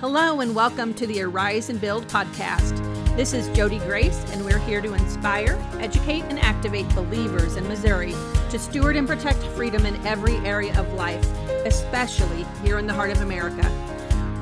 Hello, and welcome to the Arise and Build podcast. This is Jodi Grace, and we're here to inspire, educate, and activate believers in Missouri to steward and protect freedom in every area of life, especially here in the heart of America.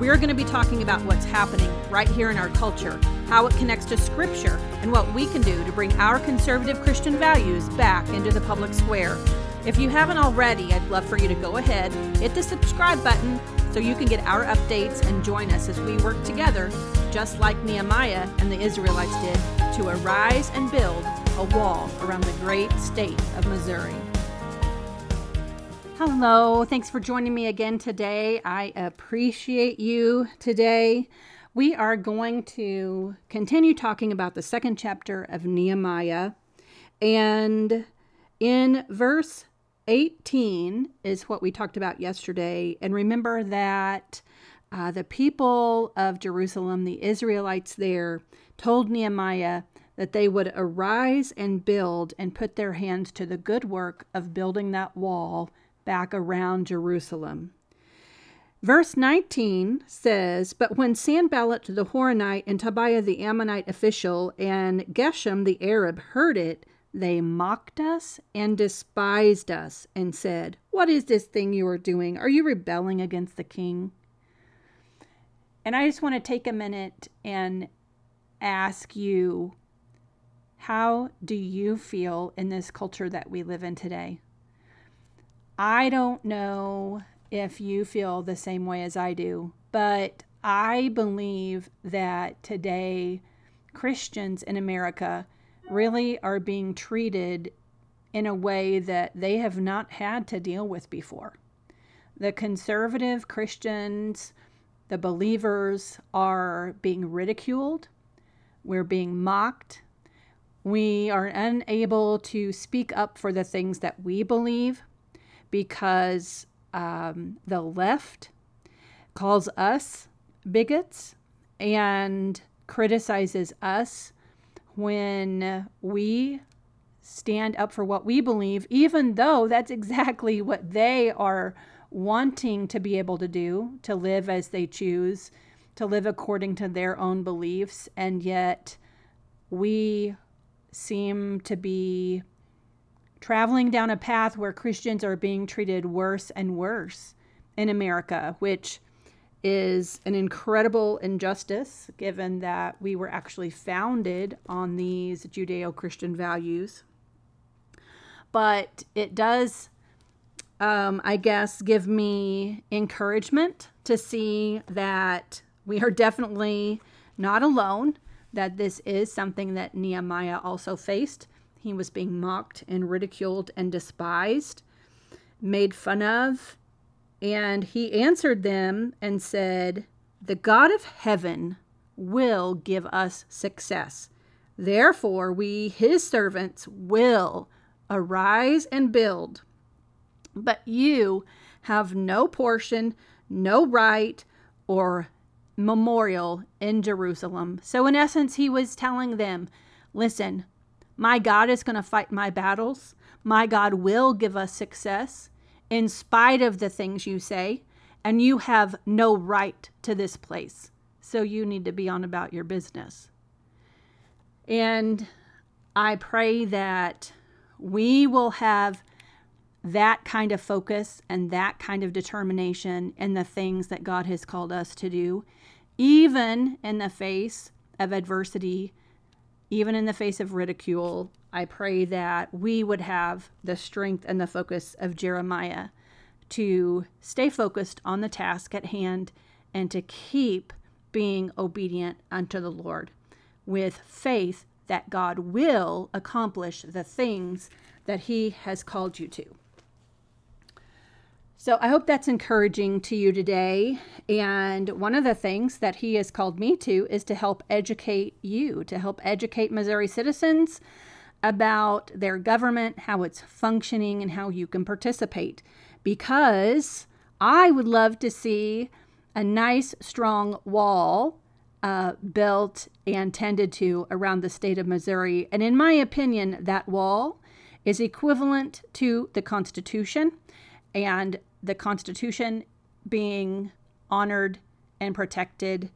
We are going to be talking about what's happening right here in our culture, how it connects to Scripture, and what we can do to bring our conservative Christian values back into the public square. If you haven't already, I'd love for you to go ahead, hit the subscribe button so you can get our updates and join us as we work together, just like Nehemiah and the Israelites did, to arise and build a wall around the great state of Missouri. Hello, thanks for joining me again today. I appreciate you today. We are going to continue talking about the second chapter of Nehemiah. And in verse 18 is what we talked about yesterday. And remember that uh, the people of Jerusalem, the Israelites there, told Nehemiah that they would arise and build and put their hands to the good work of building that wall back around Jerusalem. Verse 19 says, But when Sanballat the Horonite and Tobiah the Ammonite official and Geshem the Arab heard it, they mocked us and despised us and said, What is this thing you are doing? Are you rebelling against the king? And I just want to take a minute and ask you, how do you feel in this culture that we live in today? I don't know if you feel the same way as I do, but I believe that today Christians in America really are being treated in a way that they have not had to deal with before. The conservative Christians, the believers, are being ridiculed, we're being mocked, we are unable to speak up for the things that we believe because um, the left calls us bigots and criticizes us when we stand up for what we believe, even though that's exactly what they are wanting to be able to do, to live as they choose, to live according to their own beliefs. And yet we seem to be traveling down a path where Christians are being treated worse and worse in America, which is an incredible injustice given that we were actually founded on these Judeo Christian values. But it does, um, I guess, give me encouragement to see that we are definitely not alone, that this is something that Nehemiah also faced. He was being mocked and ridiculed and despised, made fun of, and he answered them and said, The God of heaven will give us success. Therefore, we, his servants, will arise and build. But you have no portion, no right, or memorial in Jerusalem. So, in essence, he was telling them, Listen, my God is going to fight my battles. My God will give us success in spite of the things you say, and you have no right to this place. So you need to be on about your business. And I pray that we will have that kind of focus and that kind of determination in the things that God has called us to do, even in the face of adversity, even in the face of ridicule, I pray that we would have the strength and the focus of Jeremiah to stay focused on the task at hand and to keep being obedient unto the Lord with faith that God will accomplish the things that He has called you to. So I hope that's encouraging to you today. And one of the things that he has called me to is to help educate you, to help educate Missouri citizens about their government, how it's functioning, and how you can participate. Because I would love to see a nice, strong wall uh, built and tended to around the state of Missouri. And in my opinion, that wall is equivalent to the Constitution. And the Constitution being honored and protected.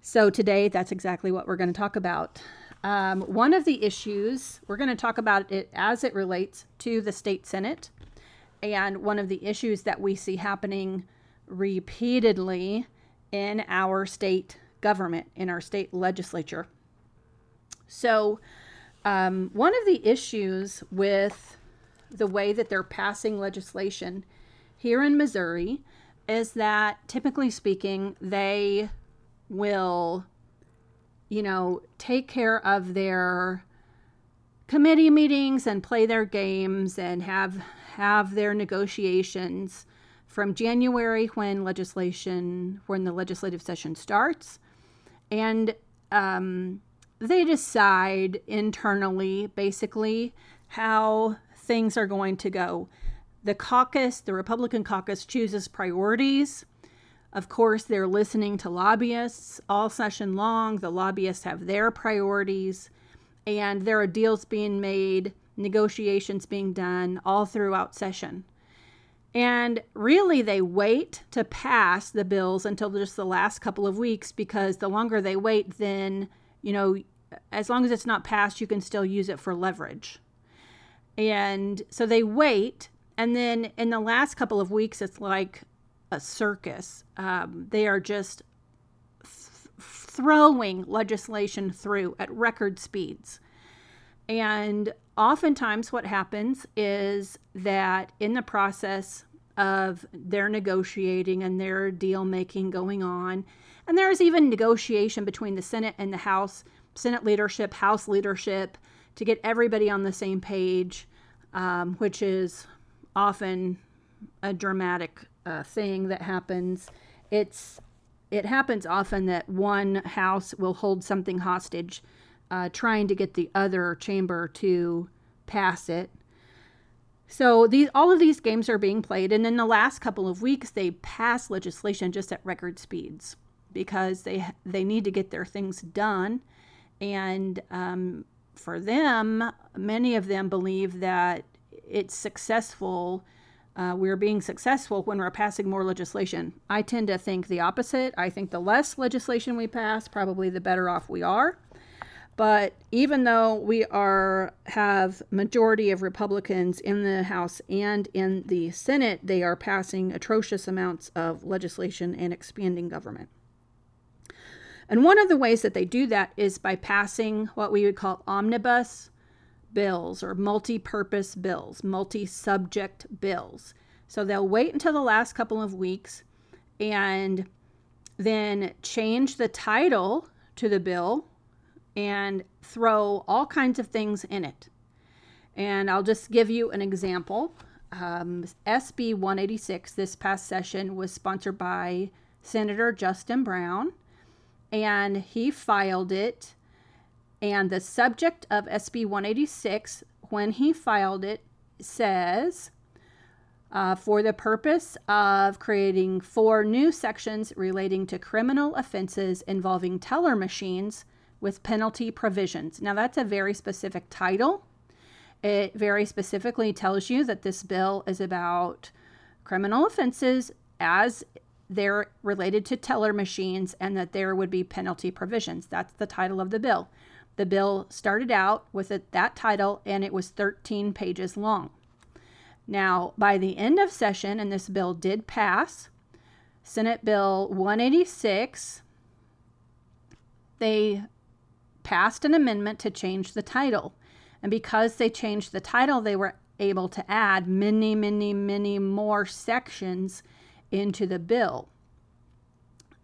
So, today, that's exactly what we're going to talk about. Um, one of the issues, we're going to talk about it as it relates to the state Senate. And one of the issues that we see happening repeatedly in our state government, in our state legislature. So, um, one of the issues with the way that they're passing legislation here in Missouri is that typically speaking, they will, you know, take care of their committee meetings and play their games and have have their negotiations from January when legislation when the legislative session starts and um, they decide internally basically how things are going to go. The caucus, the Republican caucus, chooses priorities. Of course, they're listening to lobbyists all session long. The lobbyists have their priorities, and there are deals being made, negotiations being done all throughout session. And really, they wait to pass the bills until just the last couple of weeks because the longer they wait, then, you know, as long as it's not passed, you can still use it for leverage. And so they wait. And then in the last couple of weeks, it's like a circus. Um, they are just th- throwing legislation through at record speeds. And oftentimes, what happens is that in the process of their negotiating and their deal making going on, and there's even negotiation between the Senate and the House, Senate leadership, House leadership, to get everybody on the same page, um, which is often a dramatic uh, thing that happens. It's it happens often that one house will hold something hostage, uh, trying to get the other chamber to pass it. So these all of these games are being played, and in the last couple of weeks, they pass legislation just at record speeds because they they need to get their things done, and um, for them, many of them believe that it's successful. Uh, we're being successful when we're passing more legislation. I tend to think the opposite. I think the less legislation we pass, probably the better off we are. But even though we are have majority of Republicans in the House and in the Senate, they are passing atrocious amounts of legislation and expanding government. And one of the ways that they do that is by passing what we would call omnibus bills or multi purpose bills, multi subject bills. So they'll wait until the last couple of weeks and then change the title to the bill and throw all kinds of things in it. And I'll just give you an example. Um, SB 186 this past session was sponsored by Senator Justin Brown and he filed it. And the subject of SB 186, when he filed it, says uh, for the purpose of creating four new sections relating to criminal offenses involving teller machines with penalty provisions. Now, that's a very specific title. It very specifically tells you that this bill is about criminal offenses as they're related to teller machines and that there would be penalty provisions. That's the title of the bill. The bill started out with it, that title and it was 13 pages long. Now, by the end of session, and this bill did pass, Senate Bill 186, they passed an amendment to change the title. And because they changed the title, they were able to add many, many, many more sections into the bill.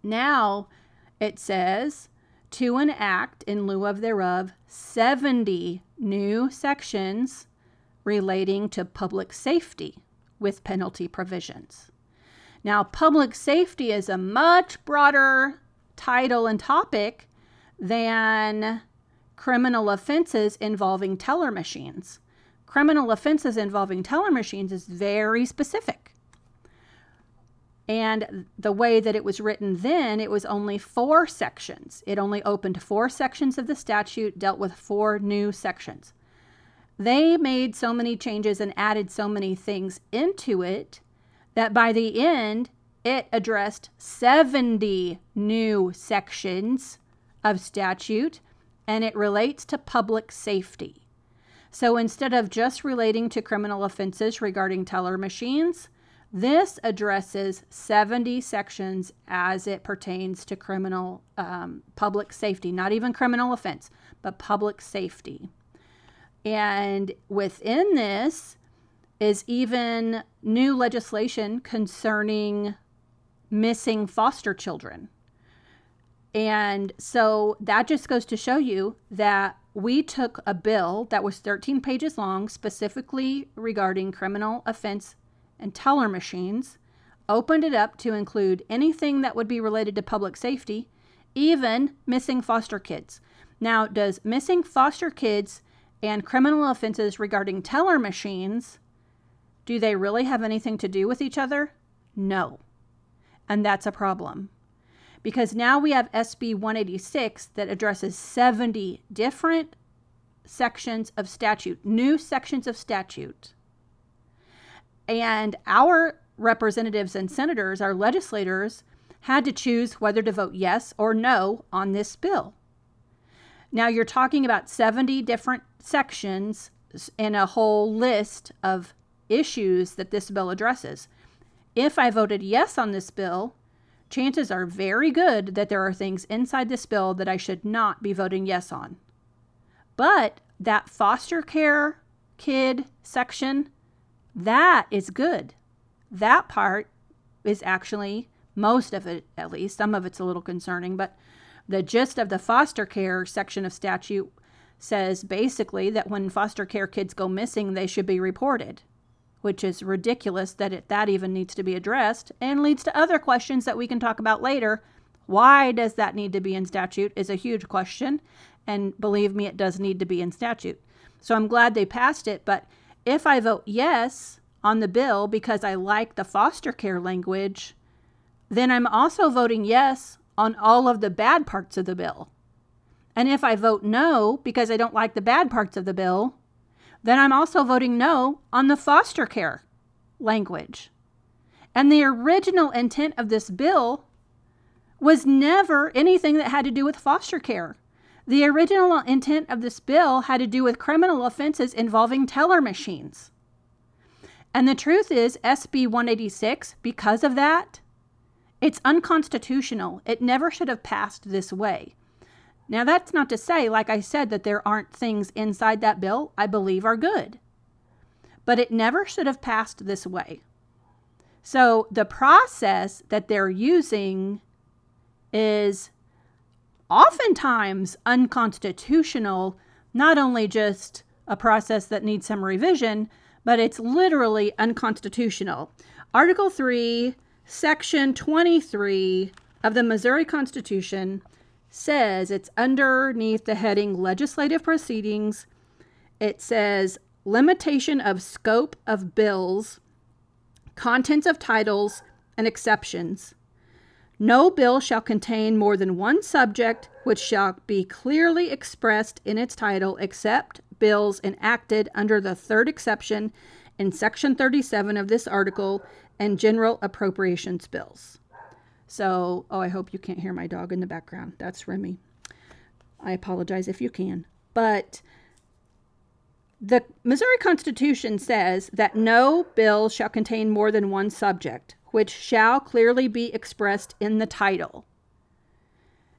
Now it says to enact in lieu of thereof 70 new sections relating to public safety with penalty provisions. Now, public safety is a much broader title and topic than criminal offenses involving teller machines. Criminal offenses involving teller machines is very specific. And the way that it was written then, it was only four sections. It only opened four sections of the statute, dealt with four new sections. They made so many changes and added so many things into it that by the end, it addressed 70 new sections of statute and it relates to public safety. So instead of just relating to criminal offenses regarding teller machines, this addresses 70 sections as it pertains to criminal um, public safety, not even criminal offense, but public safety. And within this is even new legislation concerning missing foster children. And so that just goes to show you that we took a bill that was 13 pages long, specifically regarding criminal offense and teller machines, opened it up to include anything that would be related to public safety, even missing foster kids. Now, does missing foster kids and criminal offenses regarding teller machines do they really have anything to do with each other? No. And that's a problem. Because now we have SB 186 that addresses 70 different sections of statute, new sections of statute. And our representatives and senators, our legislators, had to choose whether to vote yes or no on this bill. Now you're talking about 70 different sections and a whole list of issues that this bill addresses. If I voted yes on this bill, chances are very good that there are things inside this bill that I should not be voting yes on. But that foster care kid section, that is good. That part is actually, most of it at least, some of it's a little concerning, but the gist of the foster care section of statute says basically that when foster care kids go missing, they should be reported which is ridiculous that it, that even needs to be addressed and leads to other questions that we can talk about later. Why does that need to be in statute is a huge question. And believe me, it does need to be in statute. So I'm glad they passed it. But if I vote yes on the bill because I like the foster care language, then I'm also voting yes on all of the bad parts of the bill. And if I vote no because I don't like the bad parts of the bill, then I'm also voting no on the foster care language. And the original intent of this bill was never anything that had to do with foster care. The original intent of this bill had to do with criminal offenses involving teller machines. And the truth is, SB 186, because of that, it's unconstitutional. It never should have passed this way. Now, that's not to say, like I said, that there aren't things inside that bill I believe are good. But it never should have passed this way. So the process that they're using is oftentimes unconstitutional, not only just a process that needs some revision, but it's literally unconstitutional. Article 3, Section 23 of the Missouri Constitution says it's underneath the heading Legislative Proceedings. It says limitation of scope of bills, contents of titles, and exceptions. No bill shall contain more than one subject which shall be clearly expressed in its title except bills enacted under the third exception in Section 37 of this article and general appropriations bills. So, oh, I hope you can't hear my dog in the background. That's Remy. I apologize if you can. But the Missouri Constitution says that no bill shall contain more than one subject, which shall clearly be expressed in the title.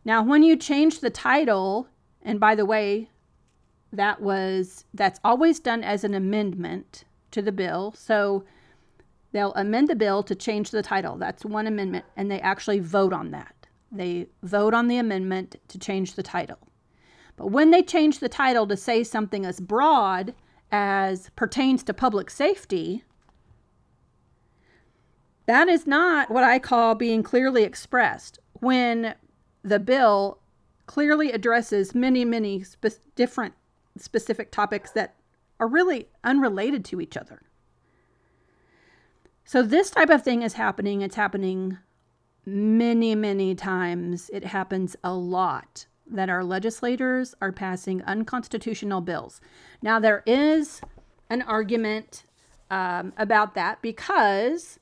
Now, when you change the title, and by the way, that was that's always done as an amendment to the bill. So They'll amend the bill to change the title. That's one amendment, and they actually vote on that. They vote on the amendment to change the title. But when they change the title to say something as broad as pertains to public safety, that is not what I call being clearly expressed. When the bill clearly addresses many, many spe- different specific topics that are really unrelated to each other. So this type of thing is happening. It's happening many, many times. It happens a lot that our legislators are passing unconstitutional bills. Now, there is an argument um, about that because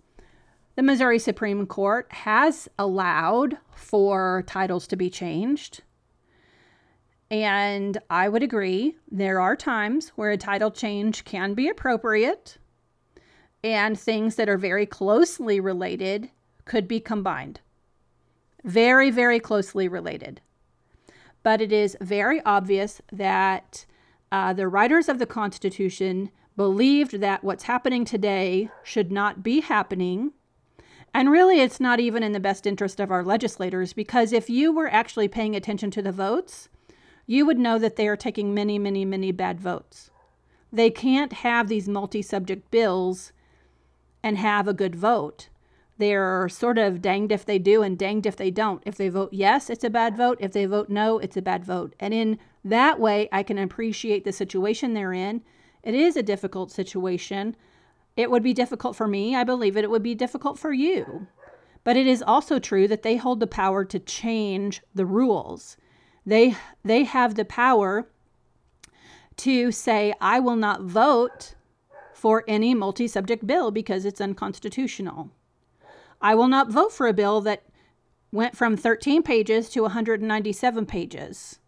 the Missouri Supreme Court has allowed for titles to be changed. And I would agree, there are times where a title change can be appropriate, and things that are very closely related could be combined. Very, very closely related. But it is very obvious that uh, the writers of the Constitution believed that what's happening today should not be happening. And really, it's not even in the best interest of our legislators because if you were actually paying attention to the votes, you would know that they are taking many, many, many bad votes. They can't have these multi subject bills and have a good vote. They're sort of danged if they do and danged if they don't. If they vote yes, it's a bad vote. If they vote no, it's a bad vote. And in that way, I can appreciate the situation they're in. It is a difficult situation. It would be difficult for me. I believe it. It would be difficult for you. But it is also true that they hold the power to change the rules. They, they have the power to say, I will not vote for any multi subject bill because it's unconstitutional. I will not vote for a bill that went from 13 pages to 197 pages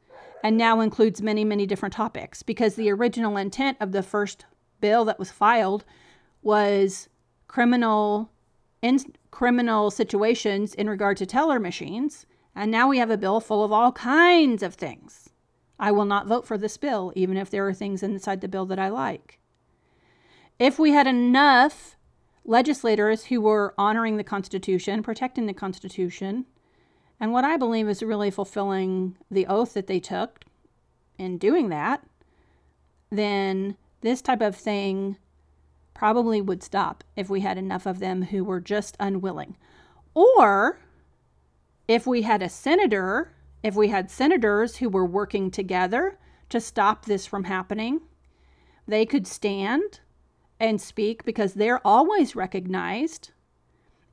and now includes many, many different topics because the original intent of the first bill that was filed was criminal in criminal situations in regard to teller machines and now we have a bill full of all kinds of things. I will not vote for this bill even if there are things inside the bill that I like. If we had enough legislators who were honoring the Constitution, protecting the Constitution, and what I believe is really fulfilling the oath that they took in doing that, then this type of thing probably would stop if we had enough of them who were just unwilling. Or if we had a senator, if we had senators who were working together to stop this from happening, they could stand and speak because they're always recognized,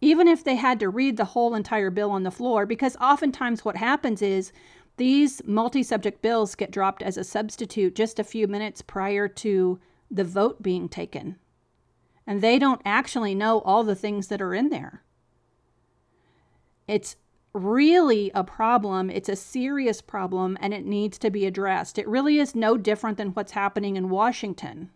even if they had to read the whole entire bill on the floor. Because oftentimes, what happens is these multi subject bills get dropped as a substitute just a few minutes prior to the vote being taken. And they don't actually know all the things that are in there. It's really a problem. It's a serious problem and it needs to be addressed. It really is no different than what's happening in Washington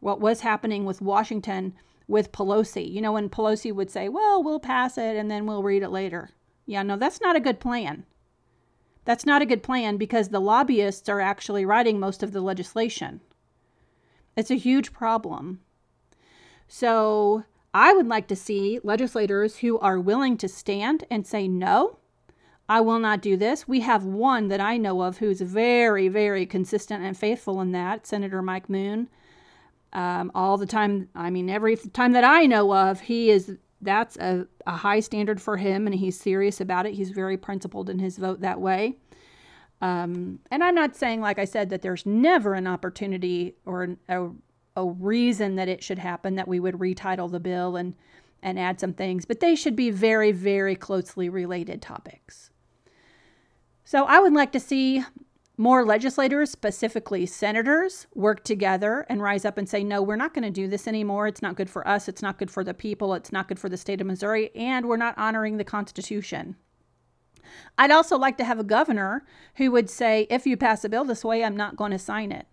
what was happening with Washington with Pelosi. You know, when Pelosi would say, well, we'll pass it and then we'll read it later. Yeah, no, that's not a good plan. That's not a good plan because the lobbyists are actually writing most of the legislation. It's a huge problem. So I would like to see legislators who are willing to stand and say, no, I will not do this. We have one that I know of who's very, very consistent and faithful in that, Senator Mike Moon um, all the time. I mean, every time that I know of, he is that's a, a high standard for him and he's serious about it. He's very principled in his vote that way. Um, and I'm not saying, like I said, that there's never an opportunity or a, a reason that it should happen that we would retitle the bill and and add some things, but they should be very, very closely related topics. So I would like to see more legislators, specifically senators, work together and rise up and say, no, we're not going to do this anymore. It's not good for us. It's not good for the people. It's not good for the state of Missouri. And we're not honoring the Constitution. I'd also like to have a governor who would say, if you pass a bill this way, I'm not going to sign it.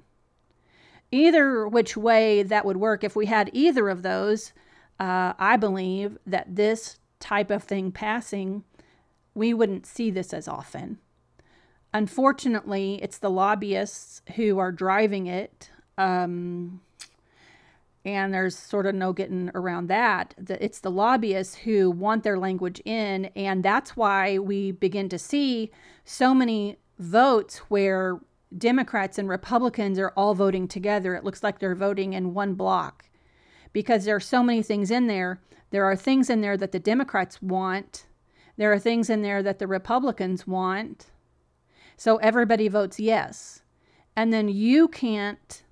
Either which way that would work, if we had either of those, uh, I believe that this type of thing passing, we wouldn't see this as often. Unfortunately, it's the lobbyists who are driving it. Um, and there's sort of no getting around that. It's the lobbyists who want their language in, and that's why we begin to see so many votes where Democrats and Republicans are all voting together. It looks like they're voting in one block because there are so many things in there. There are things in there that the Democrats want, there are things in there that the Republicans want. So everybody votes yes. And then you can't,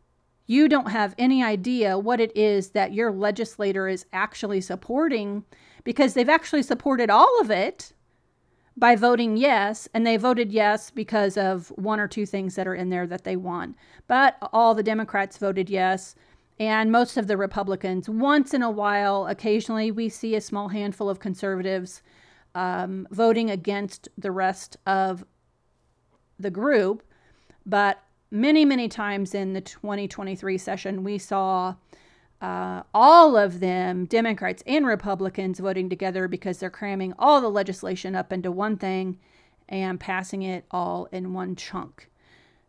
you don't have any idea what it is that your legislator is actually supporting because they've actually supported all of it by voting yes. And they voted yes because of one or two things that are in there that they want. But all the Democrats voted yes. and most of the Republicans. Once in a while, occasionally, we see a small handful of conservatives um, voting against the rest of the group. But many, many times in the 2023 session, we saw uh, all of them, Democrats and Republicans, voting together because they're cramming all the legislation up into one thing and passing it all in one chunk.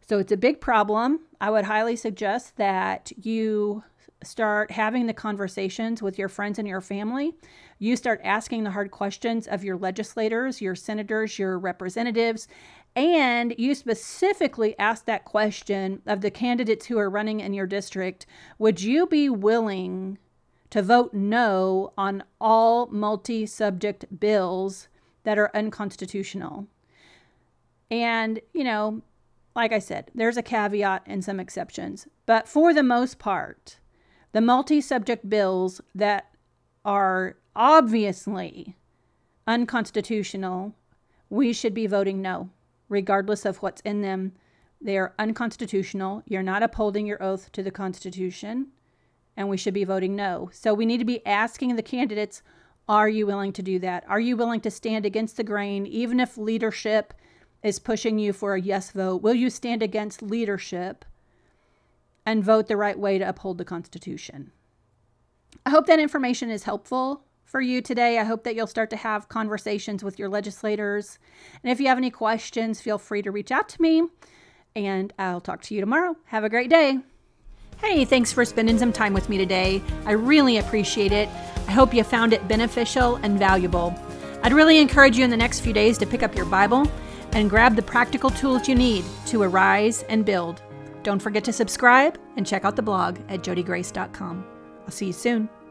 So it's a big problem. I would highly suggest that you start having the conversations with your friends and your family. You start asking the hard questions of your legislators, your senators, your representatives, and you specifically asked that question of the candidates who are running in your district Would you be willing to vote no on all multi subject bills that are unconstitutional? And, you know, like I said, there's a caveat and some exceptions. But for the most part, the multi subject bills that are obviously unconstitutional, we should be voting no regardless of what's in them. They are unconstitutional. You're not upholding your oath to the Constitution, and we should be voting no. So we need to be asking the candidates are you willing to do that? Are you willing to stand against the grain, even if leadership is pushing you for a yes vote? Will you stand against leadership and vote the right way to uphold the Constitution? I hope that information is helpful for you today. I hope that you'll start to have conversations with your legislators. And if you have any questions, feel free to reach out to me. And I'll talk to you tomorrow. Have a great day. Hey, thanks for spending some time with me today. I really appreciate it. I hope you found it beneficial and valuable. I'd really encourage you in the next few days to pick up your Bible and grab the practical tools you need to arise and build. Don't forget to subscribe and check out the blog at jodigrace.com. I'll see you soon.